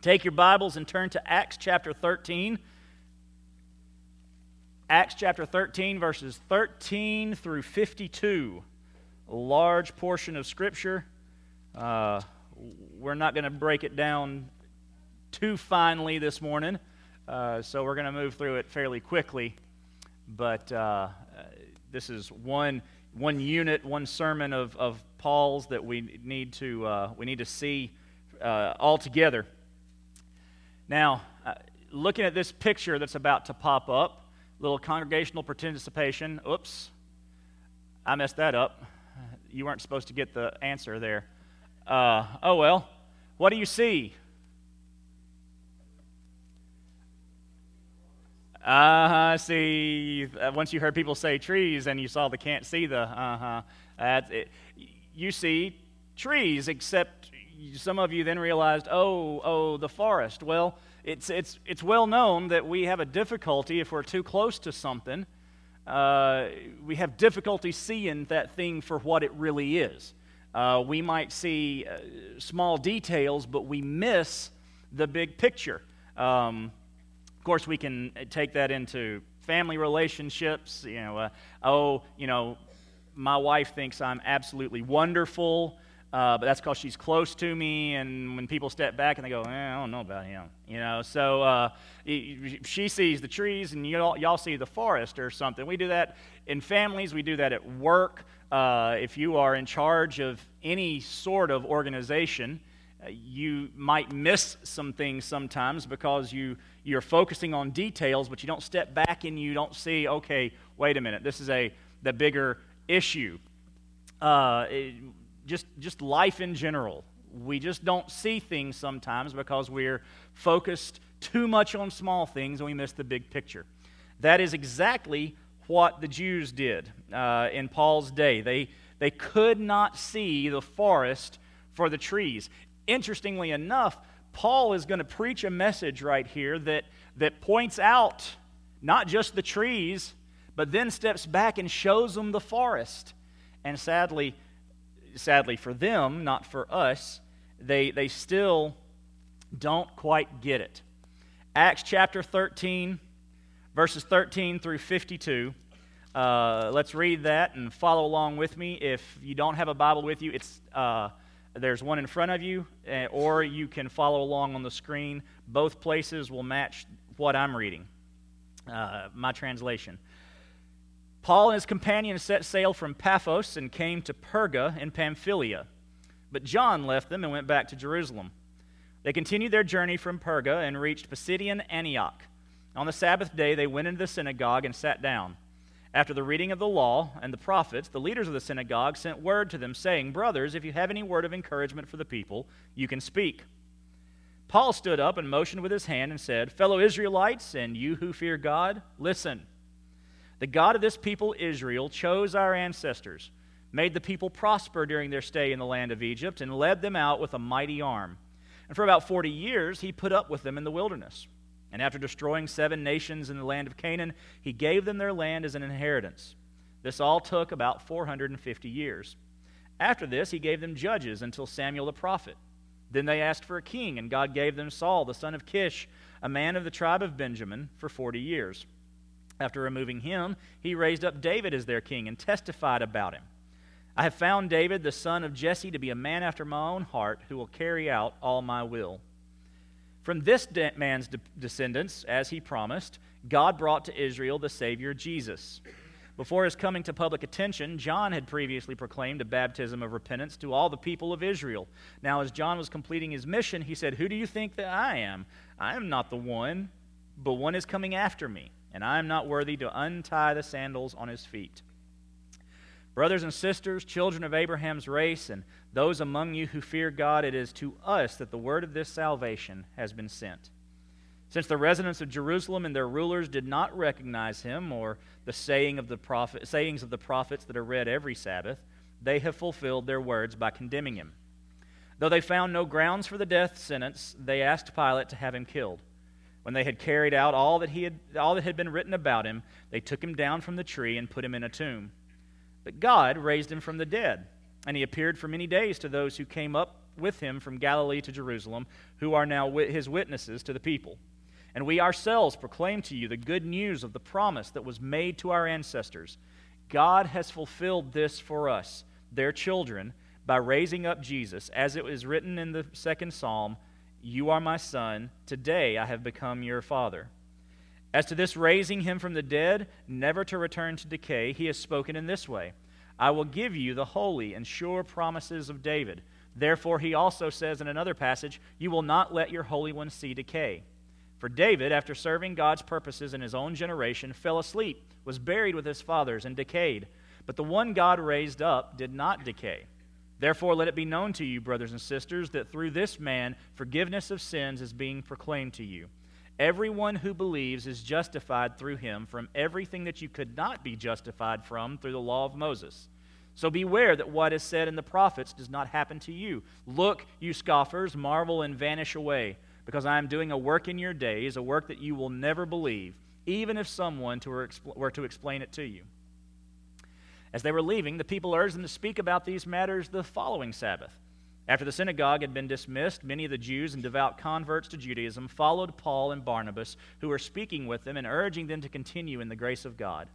Take your Bibles and turn to Acts chapter 13. Acts chapter 13, verses 13 through 52. A large portion of Scripture. Uh, we're not going to break it down too finely this morning, uh, so we're going to move through it fairly quickly. But uh, this is one, one unit, one sermon of, of Paul's that we need to, uh, we need to see uh, all together. Now, uh, looking at this picture that's about to pop up, little congregational participation. Oops, I messed that up. You weren't supposed to get the answer there. Uh, oh well, what do you see? Uh huh. See, uh, once you heard people say trees and you saw the can't see the uh huh. You see trees, except some of you then realized, oh, oh, the forest. Well, it's, it's, it's well known that we have a difficulty if we're too close to something. Uh, we have difficulty seeing that thing for what it really is. Uh, we might see uh, small details, but we miss the big picture. Um, of course, we can take that into family relationships. You know, uh, oh, you know, my wife thinks I'm absolutely wonderful. Uh, but that's because she's close to me, and when people step back and they go, eh, I don't know about him, you know. So uh, she sees the trees, and y'all, y'all see the forest or something. We do that in families. We do that at work. Uh, if you are in charge of any sort of organization, uh, you might miss some things sometimes because you you're focusing on details, but you don't step back and you don't see, okay, wait a minute, this is a the bigger issue. Uh, just, just life in general. We just don't see things sometimes because we're focused too much on small things and we miss the big picture. That is exactly what the Jews did uh, in Paul's day. They, they could not see the forest for the trees. Interestingly enough, Paul is going to preach a message right here that, that points out not just the trees, but then steps back and shows them the forest. And sadly, sadly for them, not for us, they, they still don't quite get it. Acts chapter 13, verses 13 through 52. Uh, let's read that and follow along with me. If you don't have a Bible with you, it's, uh, there's one in front of you, uh, or you can follow along on the screen. Both places will match what I'm reading, uh, my translation. Paul and his companions set sail from Paphos and came to Perga in Pamphylia. But John left them and went back to Jerusalem. They continued their journey from Perga and reached Pisidian Antioch. On the Sabbath day, they went into the synagogue and sat down. After the reading of the law and the prophets, the leaders of the synagogue sent word to them, saying, Brothers, if you have any word of encouragement for the people, you can speak. Paul stood up and motioned with his hand and said, Fellow Israelites, and you who fear God, listen. The God of this people, Israel, chose our ancestors, made the people prosper during their stay in the land of Egypt, and led them out with a mighty arm. And for about 40 years, he put up with them in the wilderness. And after destroying seven nations in the land of Canaan, he gave them their land as an inheritance. This all took about 450 years. After this, he gave them judges until Samuel the prophet. Then they asked for a king, and God gave them Saul, the son of Kish, a man of the tribe of Benjamin, for 40 years. After removing him, he raised up David as their king and testified about him. I have found David, the son of Jesse, to be a man after my own heart who will carry out all my will. From this de- man's de- descendants, as he promised, God brought to Israel the Savior Jesus. Before his coming to public attention, John had previously proclaimed a baptism of repentance to all the people of Israel. Now, as John was completing his mission, he said, Who do you think that I am? I am not the one, but one is coming after me and I am not worthy to untie the sandals on his feet. Brothers and sisters, children of Abraham's race, and those among you who fear God, it is to us that the word of this salvation has been sent. Since the residents of Jerusalem and their rulers did not recognize him or the saying of the prophet, sayings of the prophets that are read every Sabbath, they have fulfilled their words by condemning him. Though they found no grounds for the death sentence, they asked Pilate to have him killed. When they had carried out all that, he had, all that had been written about him, they took him down from the tree and put him in a tomb. But God raised him from the dead, and he appeared for many days to those who came up with him from Galilee to Jerusalem, who are now his witnesses to the people. And we ourselves proclaim to you the good news of the promise that was made to our ancestors. God has fulfilled this for us, their children, by raising up Jesus, as it is written in the second psalm You are my son, today I have become your father. As to this raising him from the dead, never to return to decay, he has spoken in this way I will give you the holy and sure promises of David. Therefore, he also says in another passage, You will not let your Holy One see decay. For David, after serving God's purposes in his own generation, fell asleep, was buried with his fathers, and decayed. But the one God raised up did not decay. Therefore, let it be known to you, brothers and sisters, that through this man forgiveness of sins is being proclaimed to you. Everyone who believes is justified through him from everything that you could not be justified from through the law of Moses. So beware that what is said in the prophets does not happen to you. Look, you scoffers, marvel and vanish away, because I am doing a work in your days, a work that you will never believe, even if someone were to explain it to you. As they were leaving, the people urged them to speak about these matters the following Sabbath. After the synagogue had been dismissed, many of the Jews and devout converts to Judaism followed Paul and Barnabas, who were speaking with them and urging them to continue in the grace of God.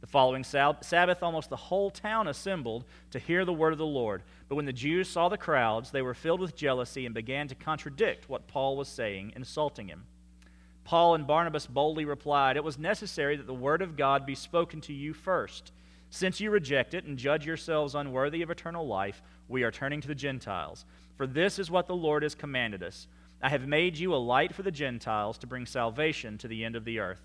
The following Sabbath, almost the whole town assembled to hear the word of the Lord. But when the Jews saw the crowds, they were filled with jealousy and began to contradict what Paul was saying, insulting him. Paul and Barnabas boldly replied, It was necessary that the word of God be spoken to you first. Since you reject it and judge yourselves unworthy of eternal life, we are turning to the Gentiles. For this is what the Lord has commanded us I have made you a light for the Gentiles to bring salvation to the end of the earth.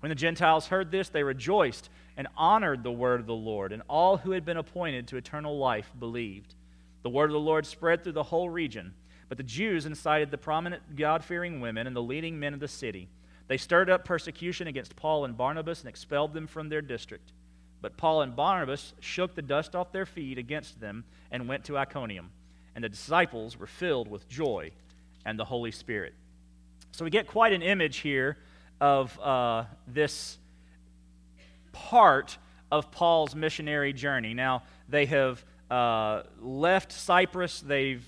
When the Gentiles heard this, they rejoiced and honored the word of the Lord, and all who had been appointed to eternal life believed. The word of the Lord spread through the whole region, but the Jews incited the prominent God fearing women and the leading men of the city. They stirred up persecution against Paul and Barnabas and expelled them from their district. But Paul and Barnabas shook the dust off their feet against them and went to Iconium. And the disciples were filled with joy and the Holy Spirit. So we get quite an image here of uh, this part of Paul's missionary journey. Now, they have uh, left Cyprus, they've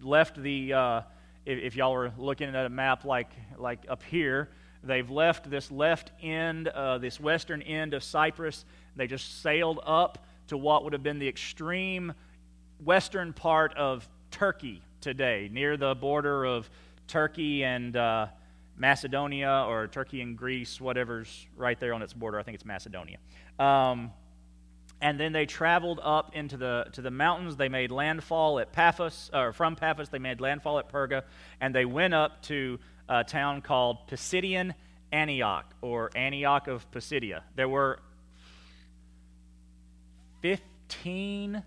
left the, uh, if, if, y'all were looking at a map like, like up here, they've left this left end, uh, this western end of Cyprus, they just sailed up to what would have been the extreme western part of Turkey today, near the border of Turkey and uh, Macedonia or Turkey and Greece, whatever's right there on its border. I think it's Macedonia. Um, and then they traveled up into the to the mountains. They made landfall at Paphos, or from Paphos, they made landfall at Perga, and they went up to a town called Pisidian Antioch, or Antioch of Pisidia. There were 15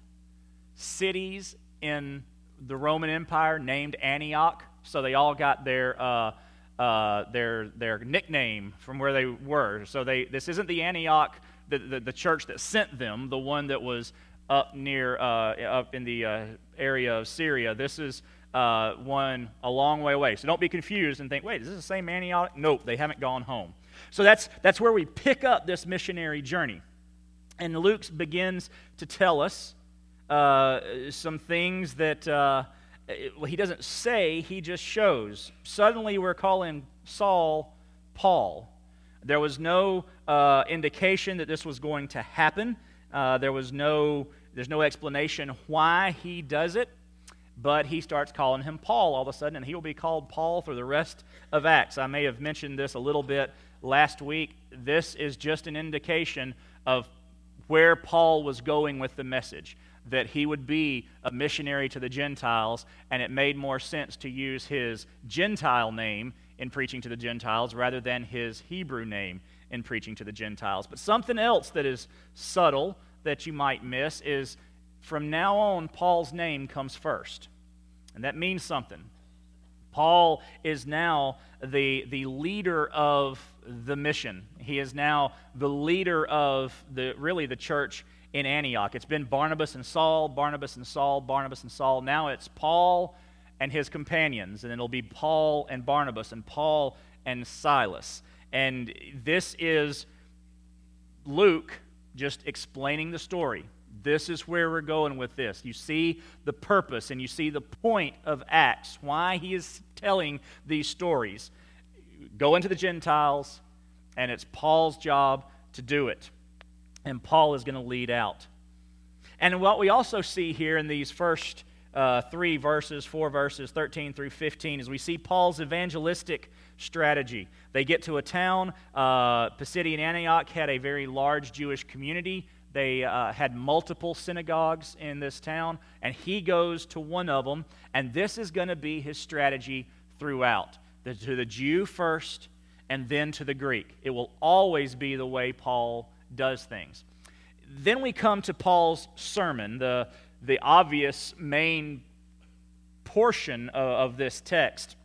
cities in the Roman Empire named Antioch, so they all got their uh, uh, their their nickname from where they were. So they this isn't the Antioch, the, the, the church that sent them, the one that was up near uh, up in the uh, area of Syria. This is uh, one a long way away. So don't be confused and think, wait, is this the same Antioch? Nope, they haven't gone home. So that's that's where we pick up this missionary journey. And Luke begins to tell us uh, some things that uh, well, he doesn't say, he just shows. Suddenly, we're calling Saul Paul. There was no uh, indication that this was going to happen. Uh, there was no, there's no explanation why he does it, but he starts calling him Paul all of a sudden, and he will be called Paul for the rest of Acts. I may have mentioned this a little bit last week. This is just an indication of where Paul was going with the message that he would be a missionary to the Gentiles, and it made more sense to use his Gentile name in preaching to the Gentiles rather than his Hebrew name in preaching to the Gentiles. But something else that is subtle that you might miss is from now on, Paul's name comes first. And that means something. Paul is now the, the leader of the mission. He is now the leader of the really the church in Antioch. It's been Barnabas and Saul, Barnabas and Saul, Barnabas and Saul. Now it's Paul and his companions, and it'll be Paul and Barnabas and Paul and Silas. And this is Luke just explaining the story. This is where we're going with this. You see the purpose and you see the point of Acts, why he is telling these stories. Go into the Gentiles, and it's Paul's job to do it. And Paul is going to lead out. And what we also see here in these first uh, three verses, four verses, 13 through 15, is we see Paul's evangelistic strategy. They get to a town. Uh, Pisidian Antioch had a very large Jewish community. They uh, had multiple synagogues in this town, and he goes to one of them, and this is going to be his strategy throughout the, to the Jew first, and then to the Greek. It will always be the way Paul does things. Then we come to Paul's sermon, the, the obvious main portion of, of this text.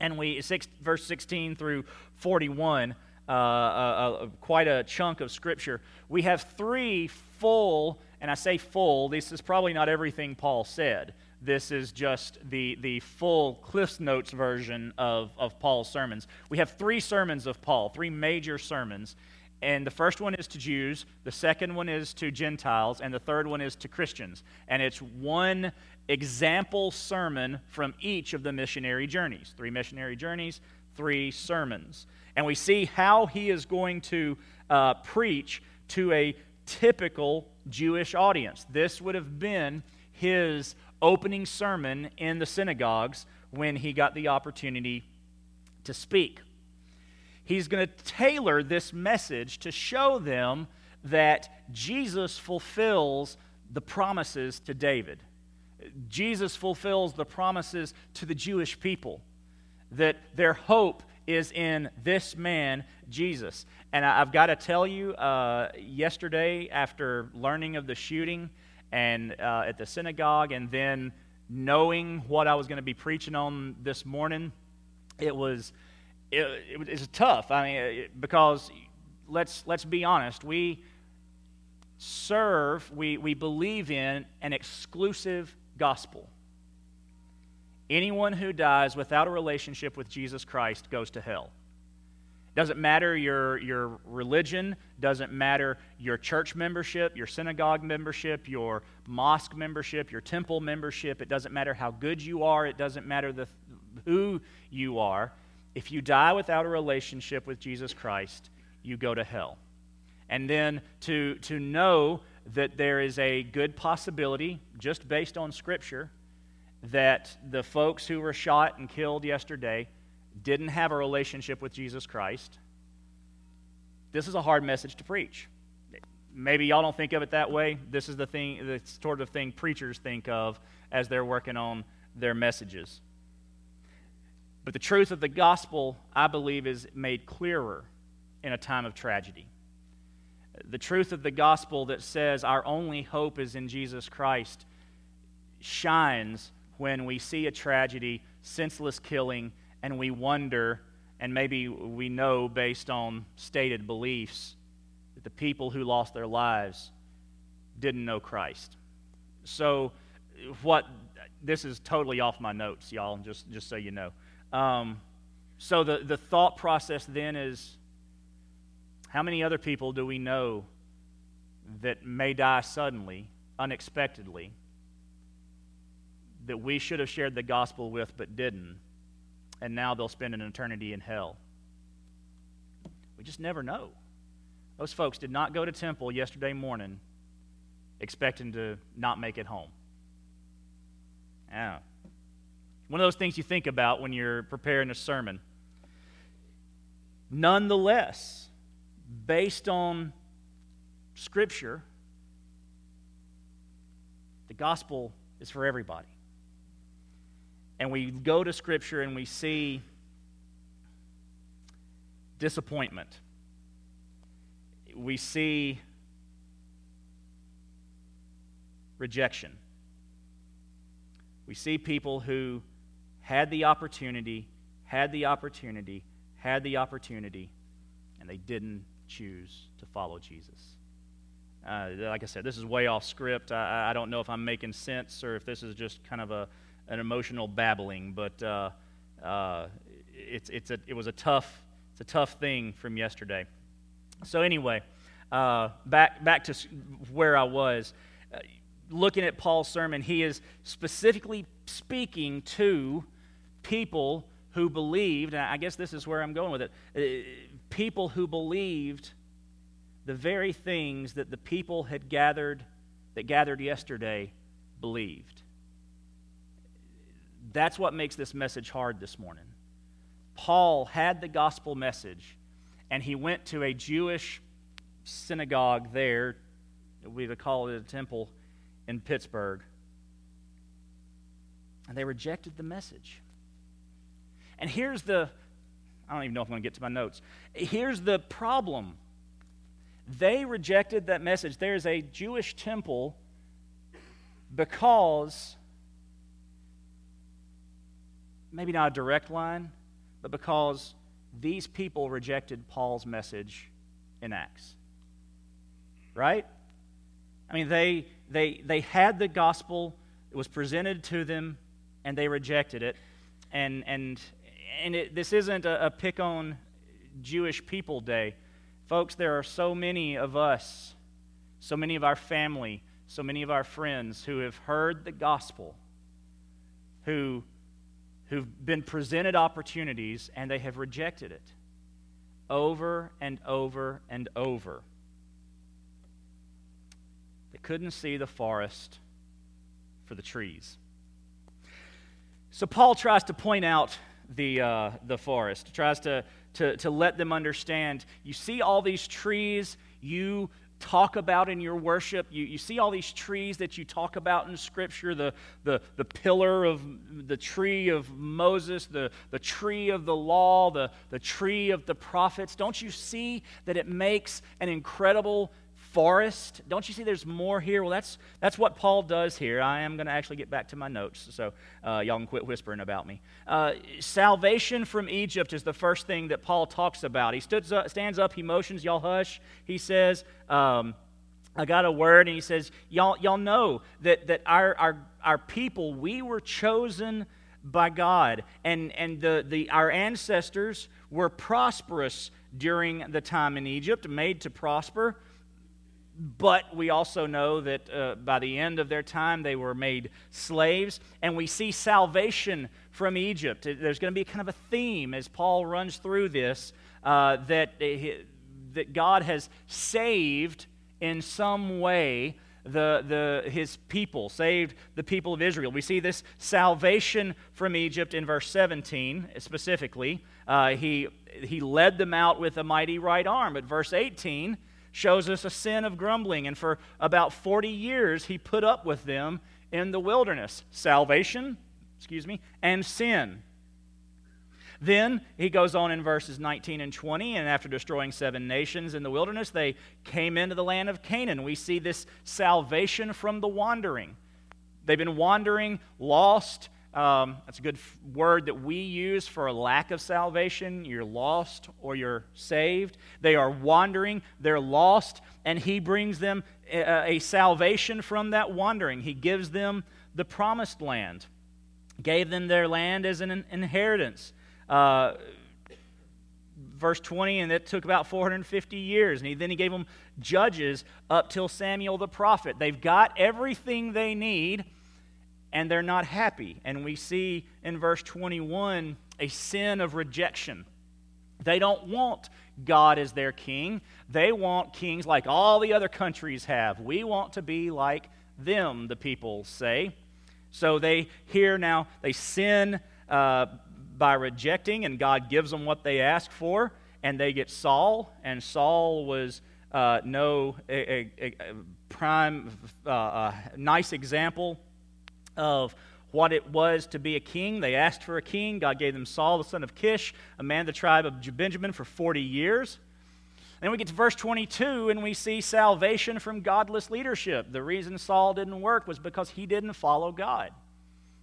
And we, six, verse 16 through 41, uh, uh, uh, quite a chunk of scripture. We have three full, and I say full, this is probably not everything Paul said. This is just the, the full Cliff's Notes version of, of Paul's sermons. We have three sermons of Paul, three major sermons. And the first one is to Jews, the second one is to Gentiles, and the third one is to Christians. And it's one example sermon from each of the missionary journeys three missionary journeys, three sermons. And we see how he is going to uh, preach to a typical Jewish audience. This would have been his opening sermon in the synagogues when he got the opportunity to speak he's going to tailor this message to show them that Jesus fulfills the promises to David. Jesus fulfills the promises to the Jewish people, that their hope is in this man, Jesus. And I've got to tell you, uh, yesterday, after learning of the shooting and uh, at the synagogue, and then knowing what I was going to be preaching on this morning, it was it, it, it's tough. I mean, because let's let's be honest, we serve, we we believe in an exclusive gospel. Anyone who dies without a relationship with Jesus Christ goes to hell. Doesn't matter your, your religion, doesn't matter your church membership, your synagogue membership, your mosque membership, your temple membership. It doesn't matter how good you are, it doesn't matter the, who you are if you die without a relationship with Jesus Christ, you go to hell. And then to, to know that there is a good possibility, just based on Scripture, that the folks who were shot and killed yesterday didn't have a relationship with Jesus Christ. This is a hard message to preach. Maybe y'all don't think of it that way. This is the thing, the sort of thing preachers think of as they're working on their messages. But the truth of the gospel, I believe, is made clearer in a time of tragedy. The truth of the gospel that says our only hope is in Jesus Christ shines when we see a tragedy, senseless killing, and we wonder, and maybe we know based on stated beliefs, that the people who lost their lives didn't know Christ. So, what this is totally off my notes, y'all, just, just so you know. Um, so the, the thought process then is how many other people do we know that may die suddenly, unexpectedly, that we should have shared the gospel with but didn't, and now they'll spend an eternity in hell? We just never know. Those folks did not go to temple yesterday morning expecting to not make it home. Yeah. One of those things you think about when you're preparing a sermon. Nonetheless, based on Scripture, the gospel is for everybody. And we go to Scripture and we see disappointment. We see rejection. We see people who had the opportunity, had the opportunity, had the opportunity, and they didn't choose to follow Jesus. Uh, like I said, this is way off script. I, I, don't know if I'm making sense or if this is just kind of a, an emotional babbling, but uh, uh, it's, it's a, it was a tough, it's a tough thing from yesterday. So anyway, uh, back, back to where I was. looking at Paul's sermon, he is specifically speaking to people who believed, and I guess this is where I'm going with it uh, people who believed the very things that the people had gathered, that gathered yesterday, believed. That's what makes this message hard this morning. Paul had the gospel message, and he went to a Jewish synagogue there, we would call it a temple in Pittsburgh, and they rejected the message. And here's the I don't even know if I'm going to get to my notes. Here's the problem they rejected that message. There's a Jewish temple because, maybe not a direct line, but because these people rejected Paul's message in Acts. Right? I mean, they, they, they had the gospel, it was presented to them, and they rejected it. And, and and it, this isn't a, a pick on Jewish people day. Folks, there are so many of us, so many of our family, so many of our friends who have heard the gospel, who, who've been presented opportunities and they have rejected it over and over and over. They couldn't see the forest for the trees. So Paul tries to point out the, uh, the forest, tries to, to, to let them understand you see all these trees you talk about in your worship. You, you see all these trees that you talk about in Scripture the, the, the pillar of the tree of Moses, the, the tree of the law, the, the tree of the prophets. Don't you see that it makes an incredible forest. Don't you see there's more here? Well, that's, that's what Paul does here. I am going to actually get back to my notes, so uh, y'all can quit whispering about me. Uh, salvation from Egypt is the first thing that Paul talks about. He stands up, he motions, y'all hush. He says, um, I got a word, and he says, Y'all, y'all know that, that our, our, our people, we were chosen by God, and, and the, the, our ancestors were prosperous during the time in Egypt, made to prosper. But we also know that uh, by the end of their time, they were made slaves. And we see salvation from Egypt. There's going to be kind of a theme as Paul runs through this uh, that, uh, that God has saved in some way the, the, his people, saved the people of Israel. We see this salvation from Egypt in verse 17 specifically. Uh, he, he led them out with a mighty right arm. At verse 18, shows us a sin of grumbling. And for about 40 years, he put up with them in the wilderness salvation, excuse me, and sin. Then he goes on in verses 19 and 20, and after destroying seven nations in the wilderness, they came into the land of Canaan. We see this salvation from the wandering. They've been wandering, lost, um, that's a good f- word that we use for a lack of salvation. You're lost or you're saved. They are wandering, they're lost, and He brings them a, a salvation from that wandering. He gives them the promised land, gave them their land as an inheritance. Uh, verse 20, and it took about 450 years. And he, then he gave them judges up till Samuel the prophet. They've got everything they need and they're not happy. And we see in verse 21 a sin of rejection. They don't want God as their king. They want kings like all the other countries have. We want to be like them, the people say. So they here now, they sin uh, by rejecting, and God gives them what they ask for, and they get Saul, and Saul was uh, no a, a, a prime, uh, nice example of what it was to be a king. They asked for a king. God gave them Saul, the son of Kish, a man of the tribe of Benjamin, for 40 years. Then we get to verse 22 and we see salvation from godless leadership. The reason Saul didn't work was because he didn't follow God.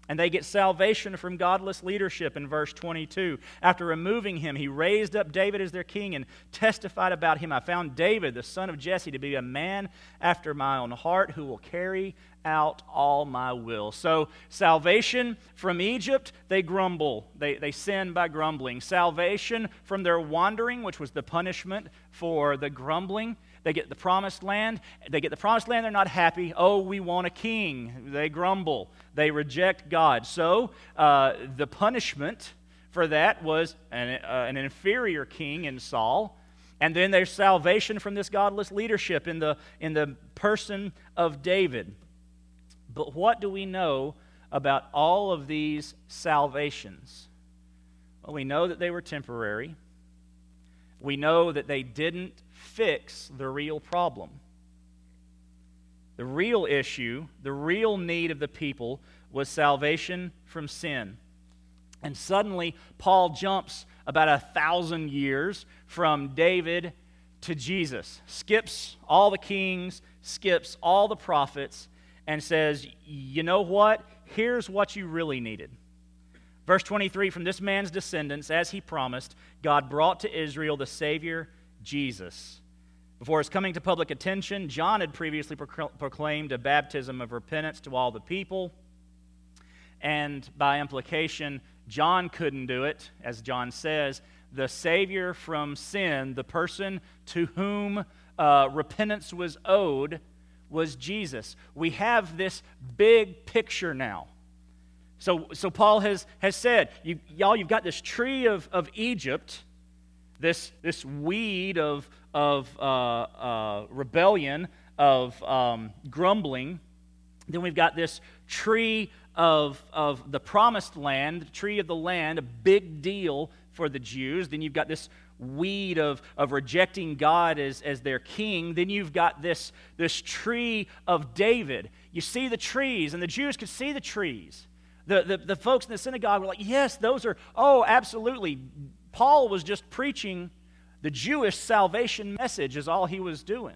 And they get salvation from godless leadership in verse 22. After removing him, he raised up David as their king and testified about him. I found David, the son of Jesse, to be a man after my own heart who will carry out all my will. So, salvation from Egypt, they grumble. They, they sin by grumbling. Salvation from their wandering, which was the punishment for the grumbling, They get the promised land. They get the promised land. They're not happy. Oh, we want a king. They grumble. They reject God. So uh, the punishment for that was an, uh, an inferior king in Saul. And then there's salvation from this godless leadership in the, in the person of David. But what do we know about all of these salvations? Well, we know that they were temporary. We know that they didn't fix the real problem. The real issue, the real need of the people was salvation from sin. And suddenly, Paul jumps about a thousand years from David to Jesus, skips all the kings, skips all the prophets, and says, You know what? Here's what you really needed. Verse 23 From this man's descendants, as he promised, God brought to Israel the Savior, Jesus. Before his coming to public attention, John had previously proclaimed a baptism of repentance to all the people. And by implication, John couldn't do it, as John says. The Savior from sin, the person to whom uh, repentance was owed, was Jesus. We have this big picture now. So, so Paul has, has said, you, y'all, you've got this tree of, of Egypt, this, this weed of, of uh, uh, rebellion, of um, grumbling. Then we've got this tree of, of the promised land, the tree of the land, a big deal for the Jews. Then you've got this weed of, of rejecting God as, as their king. Then you've got this, this tree of David. You see the trees, and the Jews could see the trees. The, the, the folks in the synagogue were like, yes, those are, oh, absolutely. Paul was just preaching the Jewish salvation message, is all he was doing.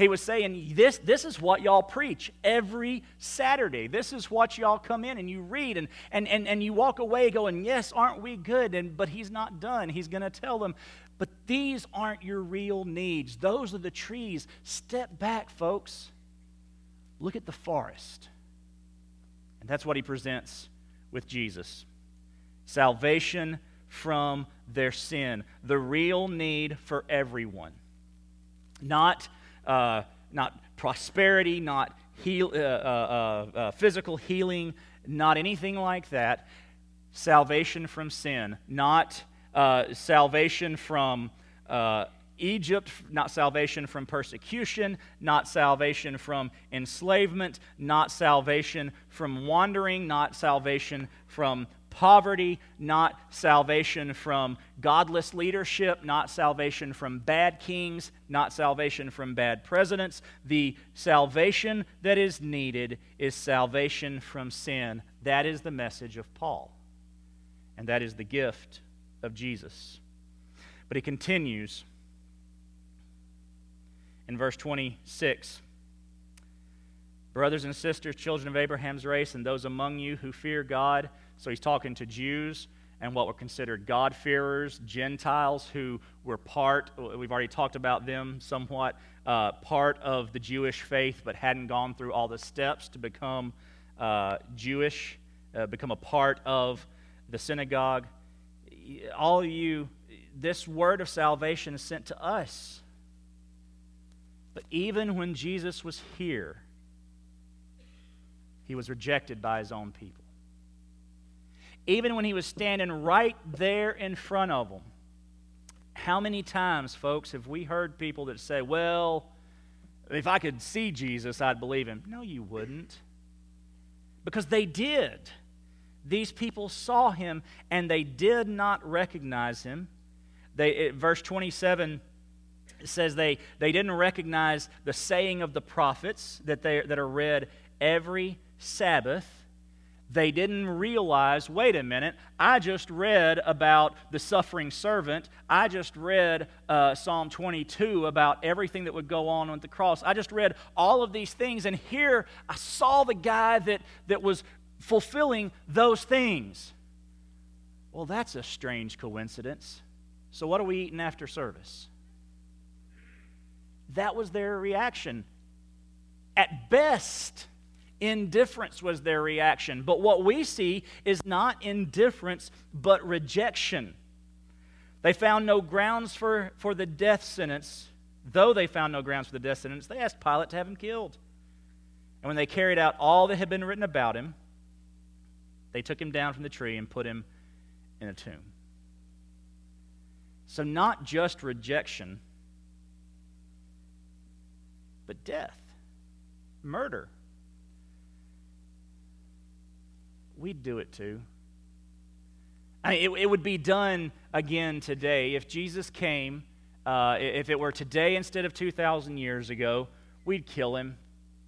He was saying, this, this is what y'all preach every Saturday. This is what y'all come in and you read and, and, and, and you walk away going, Yes, aren't we good? And, but he's not done. He's going to tell them, But these aren't your real needs. Those are the trees. Step back, folks. Look at the forest. And that's what he presents with Jesus salvation from their sin, the real need for everyone. Not uh, not prosperity, not heal, uh, uh, uh, uh, physical healing, not anything like that. Salvation from sin, not salvation from Egypt, not salvation from persecution, not salvation from enslavement, not salvation from wandering, not salvation from poverty, not salvation from godless leadership, not salvation from bad kings, not salvation from bad presidents. The salvation that is needed is salvation from sin. That is the message of Paul, and that is the gift of Jesus. But he continues in verse 26. Brothers and sisters, children of Abraham's race, and those among you who fear God, so he's talking to Jews and what were considered God-fearers, Gentiles who were part, we've already talked about them somewhat, uh, part of the Jewish faith but hadn't gone through all the steps to become uh, Jewish, uh, become a part of the synagogue. All of you, this word of salvation is sent to us. But even when Jesus was here, he was rejected by his own people even when he was standing right there in front of them. How many times, folks, have we heard people that say, Well, if I could see Jesus, I'd believe him? No, you wouldn't. Because they did. These people saw him and they did not recognize him. They, it, verse 27 says they, they didn't recognize the saying of the prophets that, they, that are read every Sabbath they didn't realize wait a minute, I just read about the suffering servant. I just read uh, Psalm 22 about everything that would go on with the cross. I just read all of these things, and here I saw the guy that, that was fulfilling those things. Well, that's a strange coincidence. So, what are we eating after service? That was their reaction. At best, Indifference was their reaction. But what we see is not indifference, but rejection. They found no grounds for, for the death sentence. Though they found no grounds for the death sentence, they asked Pilate to have him killed. And when they carried out all that had been written about him, they took him down from the tree and put him in a tomb. So, not just rejection, but death, murder. We'd do it too. I mean, it, it would be done again today. If Jesus came, uh, if it were today instead of 2,000 years ago, we'd kill him.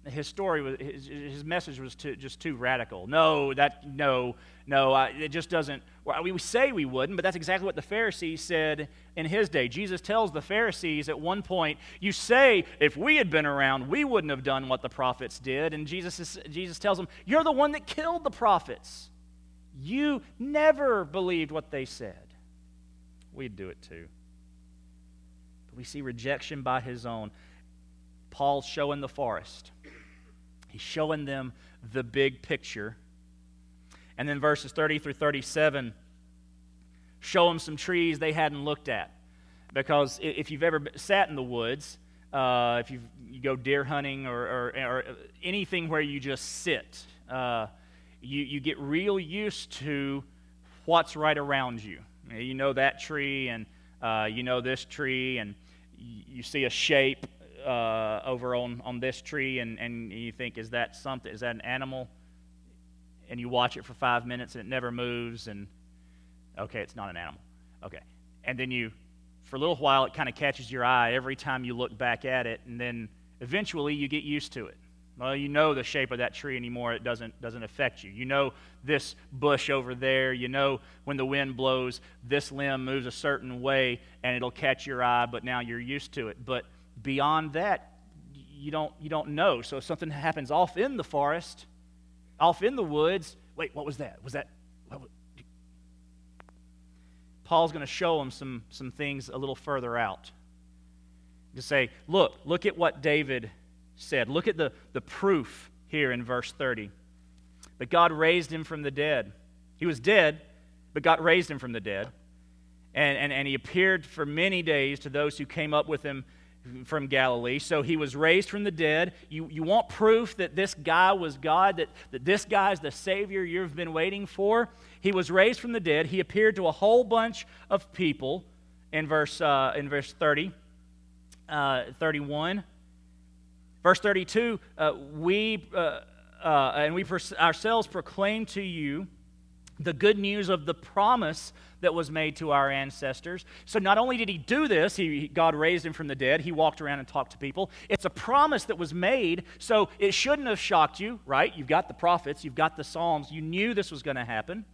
His story was, his, his message was too, just too radical. No, that, no, no, it just doesn't. Well, we say we wouldn't, but that's exactly what the Pharisees said in his day. Jesus tells the Pharisees at one point, You say, if we had been around, we wouldn't have done what the prophets did. And Jesus, is, Jesus tells them, You're the one that killed the prophets. You never believed what they said. We'd do it too. But we see rejection by his own. Paul's showing the forest, he's showing them the big picture. And then verses 30 through 37 show them some trees they hadn't looked at. Because if you've ever sat in the woods, uh, if you go deer hunting or, or, or, anything where you just sit, uh, you, you get real used to what's right around you. You know that tree, and uh, you know this tree, and you see a shape uh, over on, on this tree, and, and you think, is that something? Is that an animal? And you watch it for five minutes, and it never moves, and okay, it's not an animal. Okay. And then you, for a little while, it kind of catches your eye every time you look back at it, and then eventually you get used to it. Well, you know the shape of that tree anymore. It doesn't, doesn't affect you. You know this bush over there. You know when the wind blows, this limb moves a certain way and it'll catch your eye, but now you're used to it. But beyond that, you don't, you don't know. So if something happens off in the forest, off in the woods, wait, what was that? Was that. Was, Paul's going to show him some, some things a little further out. To say, look, look at what David said. Look at the, the proof here in verse 30. That God raised him from the dead. He was dead, but God raised him from the dead. And, and, and he appeared for many days to those who came up with him from Galilee. So he was raised from the dead. You, you want proof that this guy was God, that, that this guy is the Savior you've been waiting for? He was raised from the dead. He appeared to a whole bunch of people in verse, uh, in verse 30, uh, 31. Verse 32 uh, we, uh, uh, and we ourselves proclaim to you the good news of the promise that was made to our ancestors. So not only did he do this, he, God raised him from the dead, he walked around and talked to people. It's a promise that was made, so it shouldn't have shocked you, right? You've got the prophets, you've got the Psalms, you knew this was going to happen.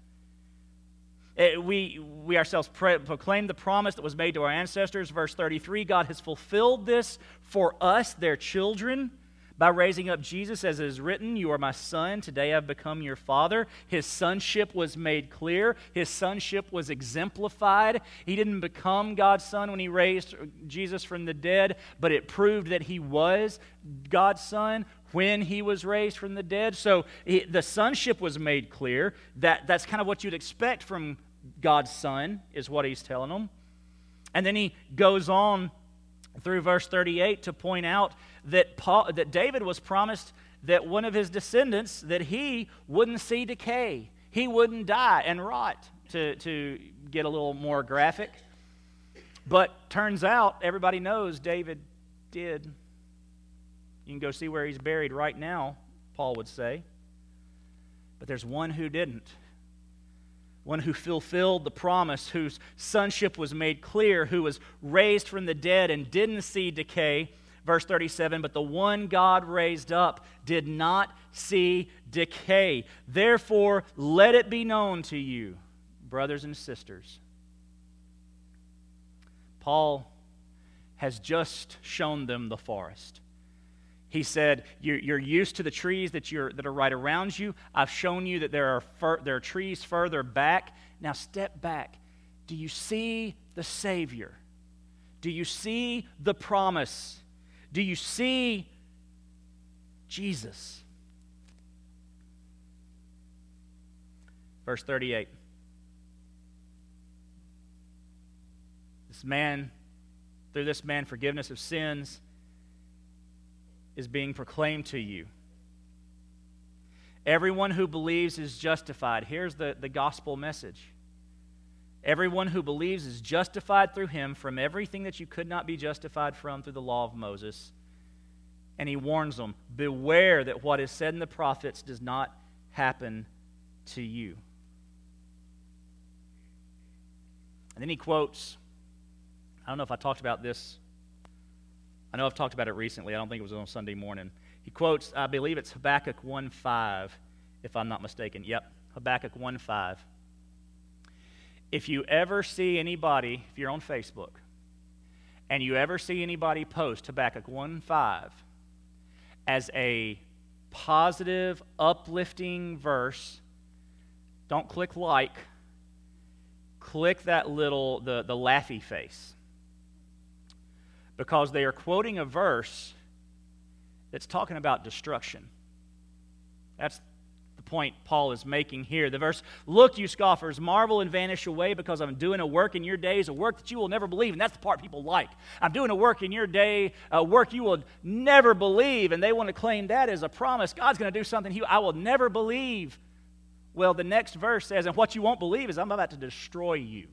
It, uh, we, we ourselves proclaim the promise that was made to our ancestors. Verse 33 God has fulfilled this for us, their children, by raising up Jesus, as it is written, You are my son, today I've become your father. His sonship was made clear, his sonship was exemplified. He didn't become God's son when he raised Jesus from the dead, but it proved that he was God's son when he was raised from the dead. So he, the sonship was made clear. That, that's kind of what you'd expect from God's Son, is what he's telling them. And then he goes on through verse 38 to point out that, Paul, that David was promised that one of his descendants, that he wouldn't see decay. He wouldn't die and rot, to, to get a little more graphic. But turns out, everybody knows David did. You can go see where he's buried right now, Paul would say. But there's one who didn't one who fulfilled the promise, whose sonship was made clear, who was raised from the dead and didn't see decay. Verse 37 But the one God raised up did not see decay. Therefore, let it be known to you, brothers and sisters. Paul has just shown them the forest. He said, you're, used to the trees that, you're, that are right around you. I've shown you that there are, there are trees further back. Now step back. Do you see the Savior? Do you see the promise? Do you see Jesus? Verse 38. This man through this man, forgiveness of sins is being proclaimed to you. Everyone who believes is justified. Here's the, the gospel message. Everyone who believes is justified through him from everything that you could not be justified from through the law of Moses. And he warns them beware that what is said in the prophets does not happen to you. And then he quotes, I don't know if I talked about this. I know I've talked about it recently. I don't think it was on Sunday morning. He quotes, I believe it's Habakkuk 1 5, if I'm not mistaken. Yep, Habakkuk 1 5. If you ever see anybody, if you're on Facebook, and you ever see anybody post Habakkuk 1 5 as a positive, uplifting verse, don't click like, click that little, the, the laughy face. Because they are quoting a verse that's talking about destruction. That's the point Paul is making here. The verse, Look, you scoffers, marvel and vanish away because I'm doing a work in your days, a work that you will never believe. And that's the part people like. I'm doing a work in your day, a work you will never believe. And they want to claim that as a promise. God's going to do something he, I will never believe. Well, the next verse says, And what you won't believe is I'm about to destroy you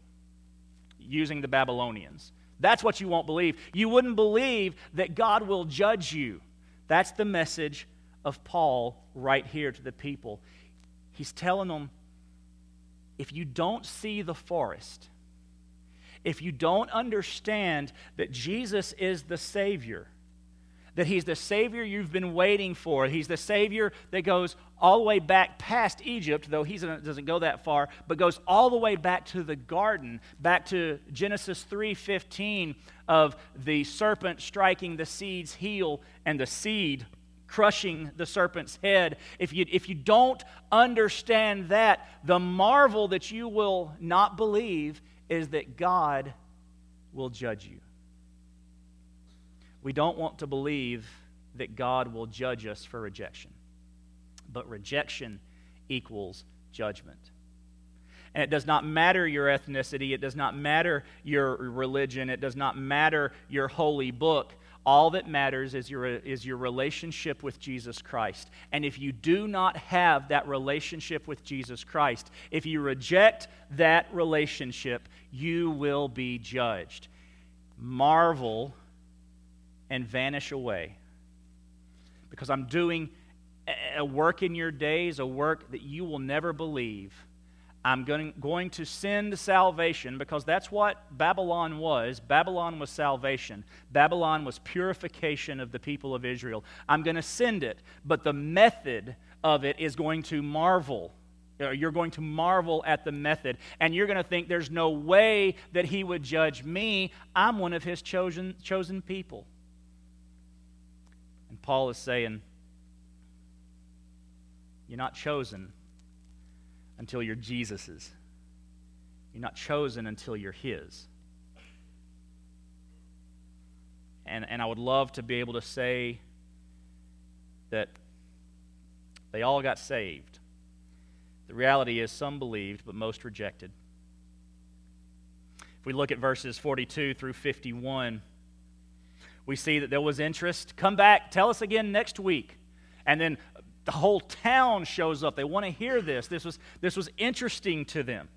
using the Babylonians. That's what you won't believe. You wouldn't believe that God will judge you. That's the message of Paul right here to the people. He's telling them if you don't see the forest, if you don't understand that Jesus is the Savior, that He's the Savior you've been waiting for, He's the Savior that goes all the way back past Egypt, though He doesn't go that far, but goes all the way back to the garden, back to Genesis 3:15 of the serpent striking the seed's heel and the seed crushing the serpent's head. If you, if you don't understand that, the marvel that you will not believe is that God will judge you. We don't want to believe that God will judge us for rejection, but rejection equals judgment. And it does not matter your ethnicity, it does not matter your religion, it does not matter your holy book. All that matters is your, is your relationship with Jesus Christ. And if you do not have that relationship with Jesus Christ, if you reject that relationship, you will be judged. Marvel and vanish away. Because I'm doing a work in your days, a work that you will never believe I'm going, to send salvation because that's what Babylon was. Babylon was salvation, Babylon was purification of the people of Israel. I'm going to send it, but the method of it is going to marvel. Uh, you're going to marvel at the method, and you're going to think there's no way that he would judge me. I'm one of his chosen, chosen people. Paul is saying, You're not chosen until you're Jesus's. You're not chosen until you're His. And, and I would love to be able to say that they all got saved. The reality is, some believed, but most rejected. If we look at verses 42 through 51, we see that there was interest. Come back, tell us again next week. And then the whole town shows up. They want to hear this. This was, this was interesting to them.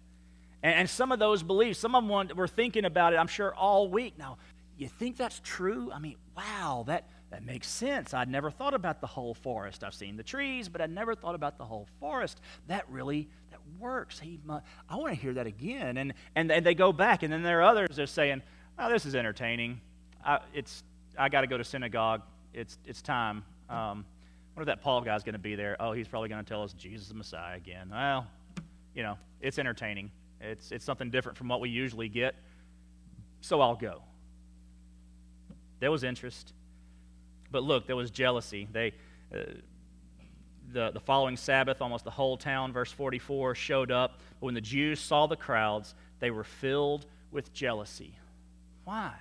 And, and some of those beliefs, some of them were thinking about it, I'm sure, all week. Now, you think that's true? I mean, wow, that, that makes sense. I'd never thought about the whole forest. I've seen the trees, but I never thought about the whole forest. That really, that works. He, I want to hear that again. And, and, and they go back, and then there are others that are saying, oh, this is entertaining. I, it's, I got to go to synagogue. It's, it's time. Um, wonder if that Paul guy's going to be there. Oh, he's probably going to tell us Jesus is the Messiah again. Well, you know, it's entertaining. It's, it's something different from what we usually get. So I'll go. There was interest. But look, there was jealousy. They, uh, the, the following Sabbath, almost the whole town, verse 44, showed up. But when the Jews saw the crowds, they were filled with jealousy. Why?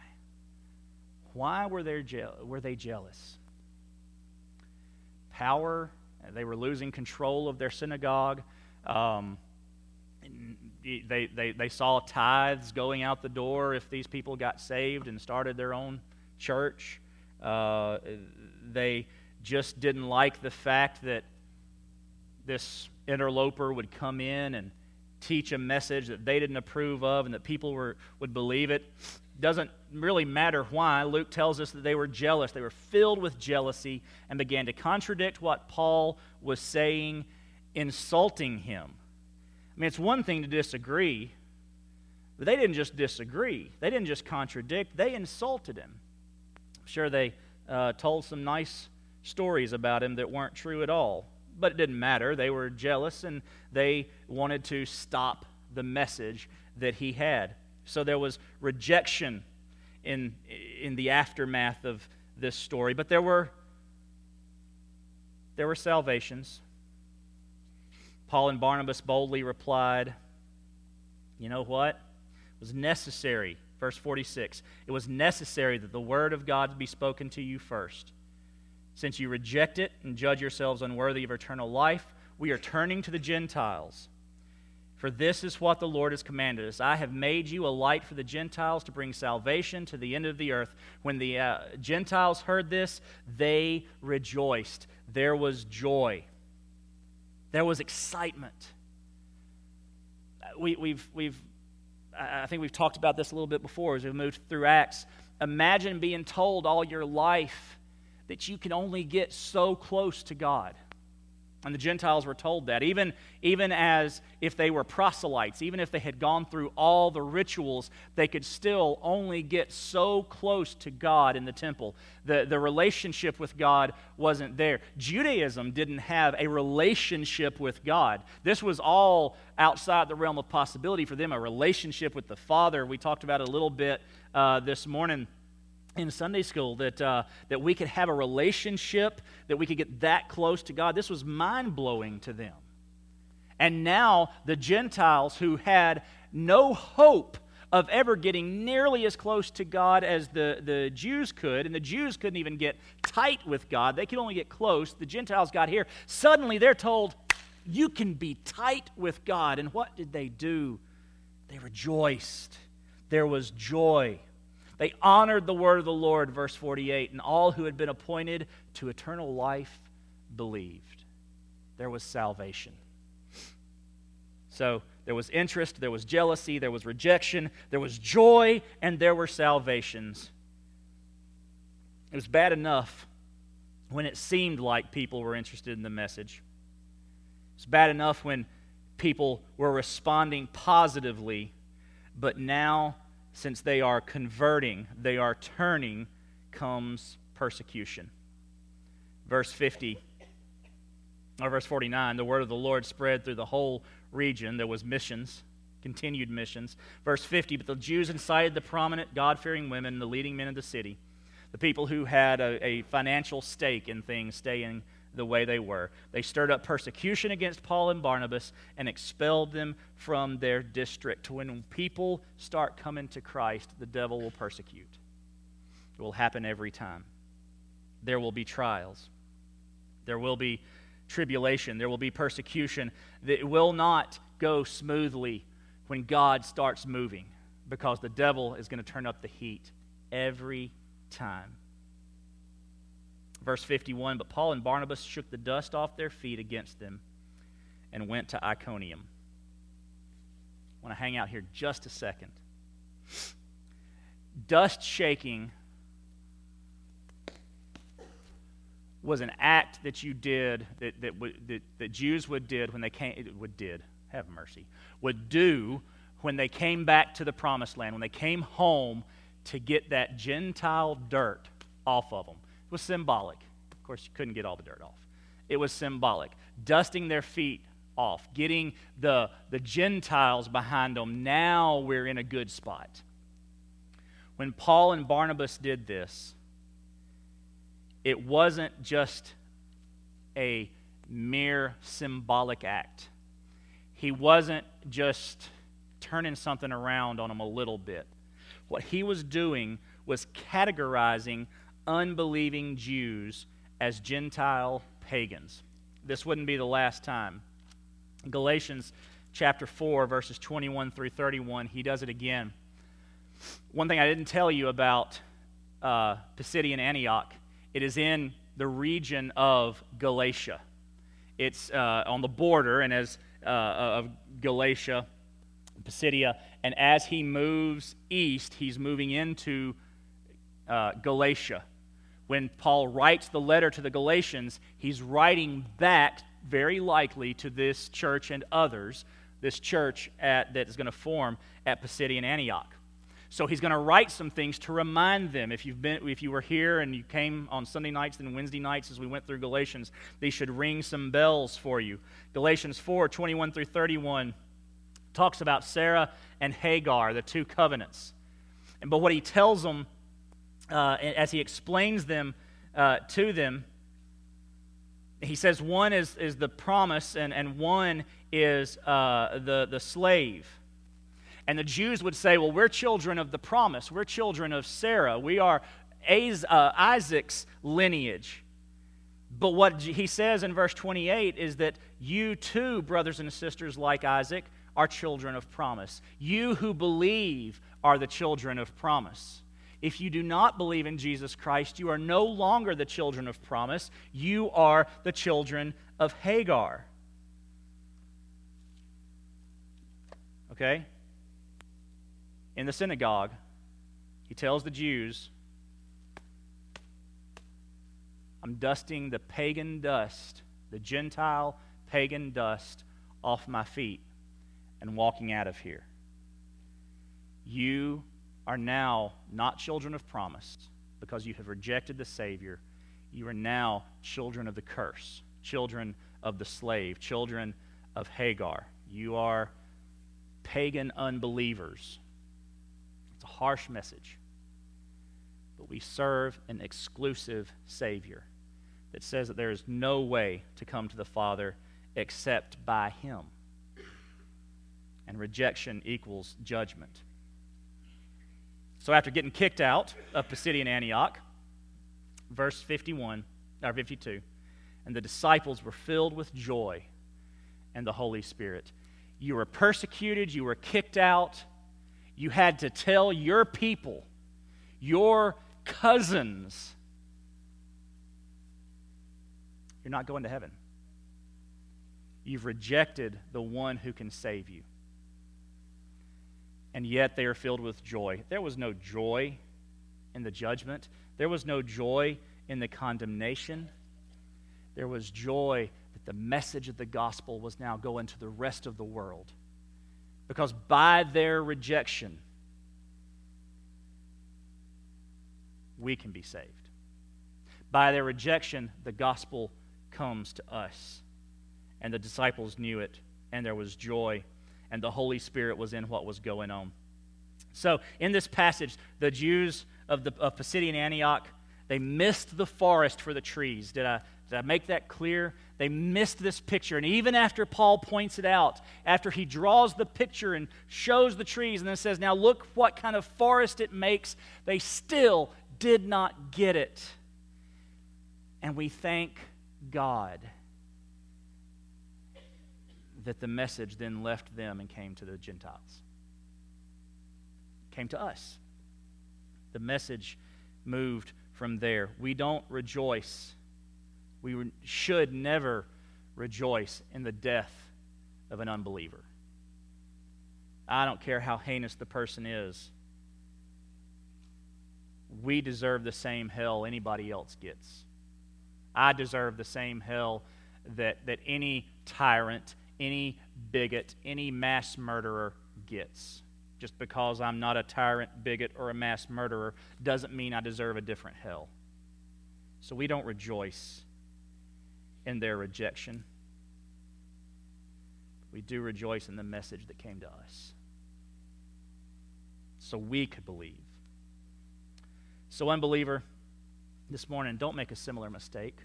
Why were, there je- were they jealous? power. They were losing control of their synagogue. Um, they, they, they saw tithes going out the door if these people got saved and started their own church. Uh, they just didn't like the fact that this interloper would come in and teach a message that they didn't approve of and that people were, would believe it. Doesn't really matter why. Luke tells us that they were jealous. They were filled with jealousy and began to contradict what Paul was saying, insulting him. I mean, it's one thing to disagree, but they didn't just disagree, they didn't just contradict, they insulted him. I'm sure they uh, told some nice stories about him that weren't true at all. But it didn't matter. They were jealous and they wanted to stop the message that he had. So there was rejection in, in the aftermath of this story. But there were, there were salvations. Paul and Barnabas boldly replied, You know what? It was necessary. Verse 46 It was necessary that the word of God be spoken to you first. Since you reject it and judge yourselves unworthy of eternal life, we are turning to the Gentiles. For this is what the Lord has commanded us I have made you a light for the Gentiles to bring salvation to the end of the earth. When the uh, Gentiles heard this, they rejoiced. There was joy, there was excitement. We, we've, we've, I think we've talked about this a little bit before as we've moved through Acts. Imagine being told all your life that you can only get so close to God. And the Gentiles were told that, even, even as if they were proselytes, even if they had gone through all the rituals, they could still only get so close to God in the temple. The, the relationship with God wasn't there. Judaism didn't have a relationship with God. This was all outside the realm of possibility for them, a relationship with the Father. We talked about it a little bit uh, this morning in Sunday school that, uh, that we could have a relationship, that we could get that close to God. This was mind blowing to them. And now the Gentiles who had no hope of ever getting nearly as close to God as the, the Jews could, and the Jews couldn't even get tight with God, they could only get close. The Gentiles got here. Suddenly they're told, You can be tight with God. And what did they do? They rejoiced. There was joy. They honored the word of the Lord, verse 48, and all who had been appointed to eternal life believed. There was salvation. So there was interest, there was jealousy, there was rejection, there was joy, and there were salvations. It was bad enough when it seemed like people were interested in the message. It's bad enough when people were responding positively, but now since they are converting, they are turning, comes persecution. Verse 50, or verse 49, the word of the Lord spread through the whole region. There was missions, continued missions. Verse 50, but the Jews incited the prominent God fearing women, the leading men of the city, the people who had a, a financial stake in things staying the way they were. They stirred up persecution against Paul and Barnabas and expelled them from their district. When people start coming to Christ, the devil will persecute. It will happen every time. There will be trials, there will be tribulation, there will be persecution. It will not go smoothly when God starts moving because the devil is going to turn up the heat every time. Verse 51 But Paul and Barnabas shook the dust off their feet against them and went to Iconium. I want to hang out here just a second. Dust shaking was an act that you did that, that, that, that Jews would did when they came would did have mercy would do when they came back to the promised land when they came home to get that Gentile dirt off of them was symbolic. Of course, you couldn't get all the dirt off. It was symbolic. Dusting their feet off, getting the, the Gentiles behind them. Now we're in a good spot. When Paul and Barnabas did this, it wasn't just a mere symbolic act. He wasn't just turning something around on them a little bit. What he was doing was categorizing unbelieving Jews as Gentile pagans. This wouldn't be the last time. Galatians chapter 4, verses 21 through 31, he does it again. One thing I didn't tell you about uh, Pisidian Antioch, it is in the region of Galatia. It's uh, on the border and as uh, of Galatia, Pisidia, and as he moves east, he's moving into uh, Galatia. When Paul writes the letter to the Galatians, he's writing back very likely to this church and others, this church at, that is going to form at Pisidian Antioch. So he's going to write some things to remind them. If, you've been, if you were here and you came on Sunday nights and Wednesday nights as we went through Galatians, these should ring some bells for you. Galatians 4 21 through 31 talks about Sarah and Hagar, the two covenants. And, but what he tells them, uh, as he explains them uh, to them, he says one is, is the promise and, and one is uh, the, the slave. And the Jews would say, well, we're children of the promise. We're children of Sarah. We are uh, Isaac's lineage. But what he says in verse 28 is that you too, brothers and sisters like Isaac, are children of promise. You who believe are the children of promise. If you do not believe in Jesus Christ, you are no longer the children of promise. You are the children of Hagar. Okay? in the synagogue, he tells the Jews, I'm dusting the pagan dust, the Gentile pagan dust off my feet and walking out of here. You are now not children of promise because you have rejected the Savior. You are now children of the curse, children of the slave, children of Hagar. You are pagan unbelievers It's a harsh message. But we serve an exclusive Savior that says that there is no way to come to the Father except by Him. And rejection equals judgment. So after getting kicked out of Pisidian Antioch, verse 51 or 52, and the disciples were filled with joy and the Holy Spirit. You were persecuted, you were kicked out, you had to tell your people, your cousins, you're not going to heaven. You've rejected the one who can save you. And yet they are filled with joy. There was no joy in the judgment, there was no joy in the condemnation. There was joy that the message of the gospel was now going to the rest of the world. Because by their rejection, we can be saved. By their rejection, the gospel comes to us. And the disciples knew it, and there was joy, and the Holy Spirit was in what was going on. So, in this passage, the Jews of, the, of Pisidian Antioch, they missed the forest for the trees. Did I, did I make that clear? They missed this picture. And even after Paul points it out, after he draws the picture and shows the trees and then says, Now look what kind of forest it makes, they still did not get it. And we thank God that the message then left them and came to the Gentiles, came to us. The message moved from there. We don't rejoice we should never rejoice in the death of an unbeliever. I don't care how heinous the person is. We deserve the same hell anybody else gets. I deserve the same hell that, that any tyrant, any bigot, any mass murderer gets. Just because I'm not a tyrant, bigot, or a mass murderer doesn't mean I deserve a different hell. So we don't rejoice in their rejection. We do rejoice in the message that came to us. So we could believe. So, unbeliever, this morning, don't make a similar mistake.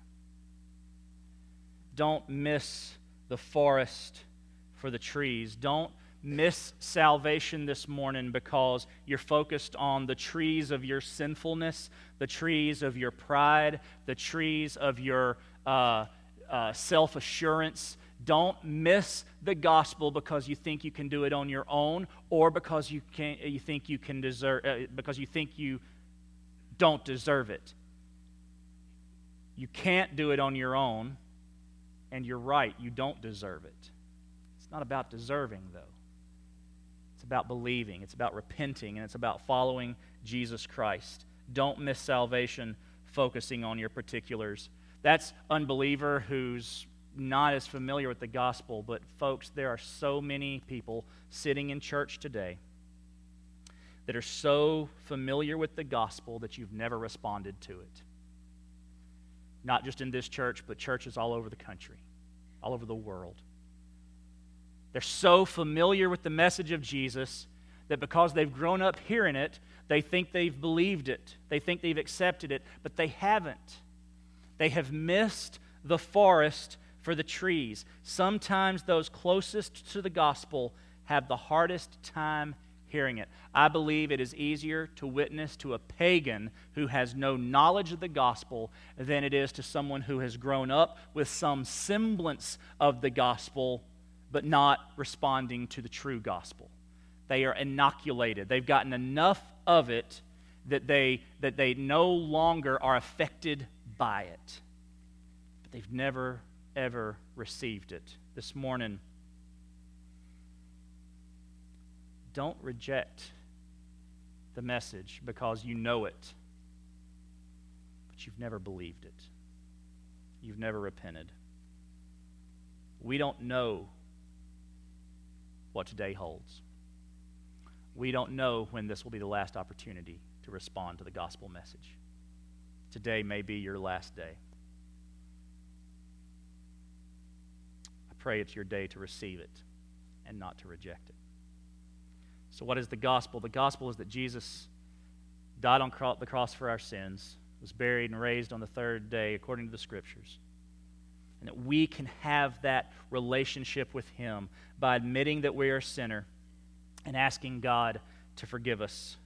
Don't miss the forest for the trees. Don't miss salvation this morning because you're focused on the trees of your sinfulness, the trees of your pride, the trees of your uh, uh, self assurance. Don't miss the gospel because you think you can do it on your own or because you, can, you think you can deserve, uh, because you think you don't deserve it. You can't do it on your own, and you're right, you don't deserve it. It's not about deserving, though. It's about believing, it's about repenting, and it's about following Jesus Christ. Don't miss salvation focusing on your particulars. That's unbeliever who's not as familiar with the gospel, but folks, there are so many people sitting in church today that are so familiar with the gospel that you've never responded to it. Not just in this church, but churches all over the country, all over the world. They're so familiar with the message of Jesus that because they've grown up hearing it, they think they've believed it. They think they've accepted it, but they haven't. They have missed the forest for the trees. Sometimes those closest to the gospel have the hardest time hearing it. I believe it is easier to witness to a pagan who has no knowledge of the gospel than it is to someone who has grown up with some semblance of the gospel but not responding to the true gospel. They are inoculated. They've gotten enough of it that they, that they no longer are affected by it. But they've never, ever received it. This morning, don't reject the message because you know it, but you've never believed it. You've never repented. We don't know what today holds. We don't know when this will be the last opportunity to respond to the gospel message. Today may be your last day. I pray it's your day to receive it and not to reject it. So, what is the gospel? The gospel is that Jesus died on the cross for our sins, was buried and raised on the third day according to the scriptures. And that we can have that relationship with Him by admitting that we are a sinner and asking God to forgive us.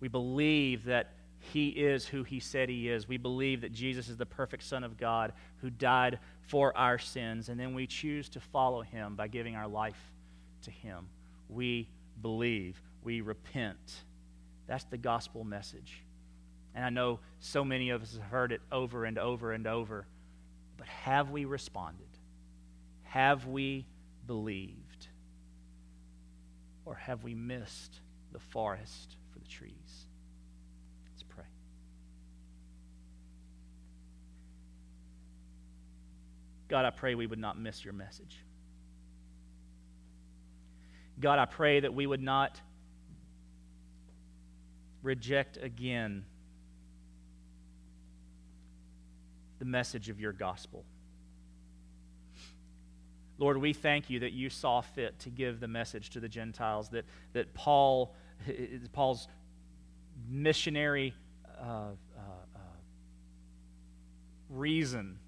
We believe that He is who He said He is. We believe that Jesus is the perfect Son of God who died for our sins. And then we choose to follow Him by giving our life to Him we believe, we repent. That's the gospel message. And I know so many of us have heard it over and over and over. But have we responded? Have we believed? Or have we missed the forest for the trees? Let's pray. God, I pray we would not miss your message. God, I pray that we would not reject again the message of your gospel. Lord, we thank you that you saw fit to give the message to the Gentiles, that, that Paul, Paul's missionary uh, uh, uh, reason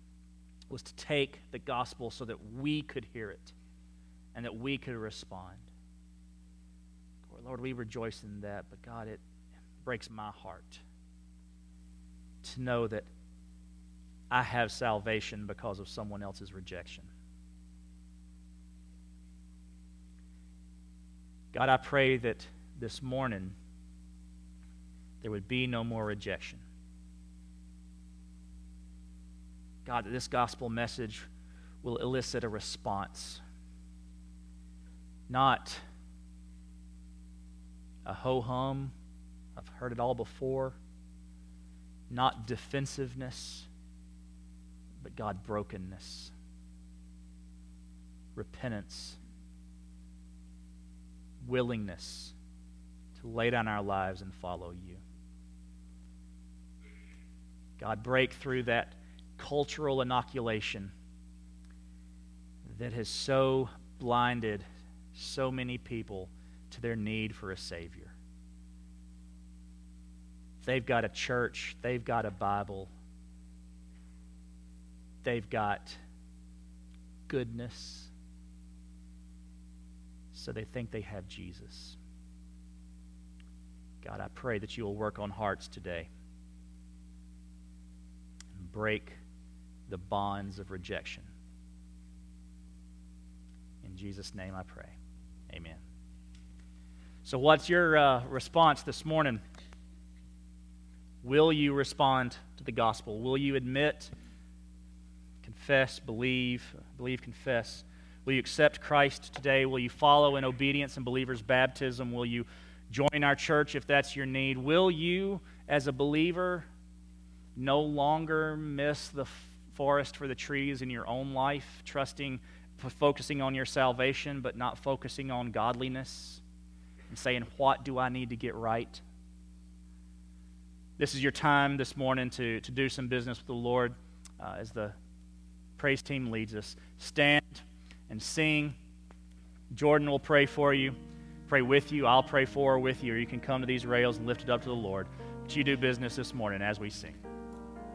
was to take the gospel so that we could hear it and that we could respond. Lord, we rejoice in that, but God, it breaks my heart to know that I have salvation because of someone else's rejection. God, I pray that this morning there would be no more rejection. God, that this gospel message will elicit a response. Not a ho hum. I've heard it all before. Not defensiveness, but God, brokenness, repentance, willingness to lay down our lives and follow you. God, break through that cultural inoculation that has so blinded so many people to their need for a Savior. They've got a church, they've got a Bible, they've got goodness, so they think they have Jesus. God, I pray that you will work on hearts today and break the bonds of rejection In Jesus' name I pray. Amen. So, what's your uh, response this morning? Will you respond to the gospel? Will you admit, confess, believe, believe, confess? Will you accept Christ today? Will you follow in obedience and believers' baptism? Will you join our church if that's your need? Will you, as a believer, no longer miss the forest for the trees in your own life, trusting, focusing on your salvation, but not focusing on godliness? And saying, What do I need to get right? This is your time this morning to, to do some business with the Lord uh, as the praise team leads us. Stand and sing. Jordan will pray for you, pray with you. I'll pray for or with you, or you can come to these rails and lift it up to the Lord. But you do business this morning as we sing.